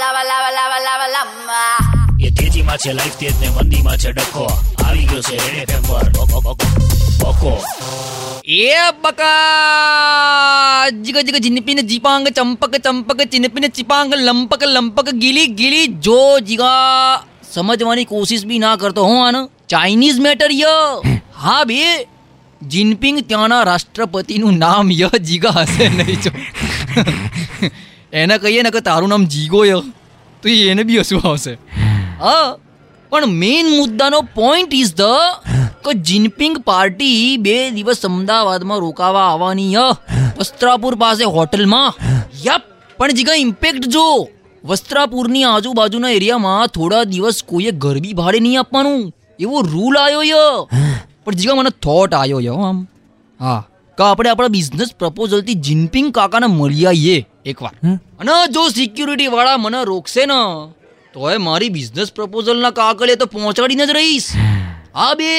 lava, લાવા લાવા લાવા lava. એ તેજીમાં છે લાઈફ તેજ ને મંદીમાં છે ડખો. આવી ગયો છે બકો, બકો, બકો એ બકા જીગ જીગ જીનપીને જીપાંગ ચંપક ચંપક ચિનપીને ચિપાંગ લંપક લંપક ગીલી ગીલી જો જીગા. સમજવાની કોશિશ બી ના કરતો હું આનો. ચાઇનીઝ મેટર ય. હા બે. જિનપિંગ ત્યાંના રાષ્ટ્રપતિનું નામ ય જીગા હશે નહીં જો એને કહીએ ને કે તારું નામ જીગો ય. તો એને બી હસવું આવશે. હા, પણ મેઇન મુદ્દાનો પોઈન્ટ ઇઝ ધ કે જિનપિંગ પાર્ટી બે દિવસ અમદાવાદમાં રોકાવા આવવાની ય. વસ્ત્રાપુર પાસે હોટલમાં. યપ, પણ જીગા ઇમ્પેક્ટ જો. વસ્ત્રાપુરની આજુબાજુના એરિયામાં થોડા દિવસ કોઈએ ગરબી ભાડે નહીં આપવાનું. એવો રૂલ આવ્યો ય. પણ જીગા મને થોટ આવ્યો ય આમ. હા, કે આપણે આપણા બિઝનેસ પ્રપોઝલથી જિનપિંગ કાકાને મળી આવીએ એકવાર. અને જો સિક્યુરિટી વાળા મને રોકશે ને તોય મારી બિઝનેસ પ્રપોઝલના કાગળે તો પહોંચાડીને જ રહીશ. આ બે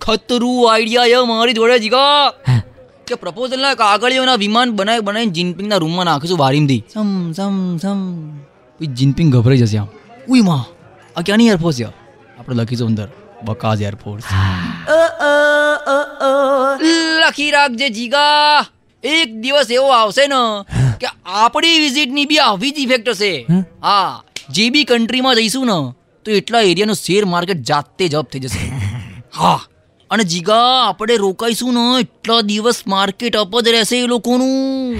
ખતરું આઈડિયા એ મારી જોડે જીગા. કે પ્રપોઝલના કાગળિયોના વિમાન બનાવી બનાવીને જિનપિંગના રૂમમાં નાખીશું બારીમથી સમ સમ સમ. પછી જિનપિંગ ગભરાઈ જશે આમ. ઉઈ માં આ ક્યાંની એરફોર્સ છે? આપણે લખીશું અંદર. બકાઝ એરફોર્સ લખી રાખજે જીગા. એક દિવસ એવો આવશે ને કે આપણી વિઝિટની બી આવી જ ઇફેક્ટ હશે. હા? જે બી કન્ટ્રીમાં જઈશું ને તો એટલા એરિયાનું શેર માર્કેટ જાતે જ અપ થઈ જશે. હા અને જીગા આપણે રોકાઈશું ને એટલા દિવસ માર્કેટ અપ જ રહેશે એ લોકોનું.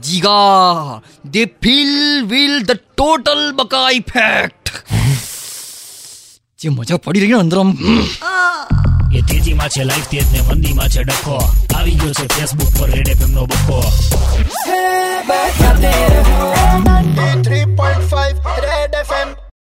જીગા દે ફીલ વિલ ધ ટોટલ બકા ઇફેક્ટ જે મજા પડી રહી ને અંદર આમ તેજીમાં છે લાઈફ તેજ ને મંદીમાં છે ડખો. આવી ગયો છે ફેસબુક પર રેડ એફએમ નો બકો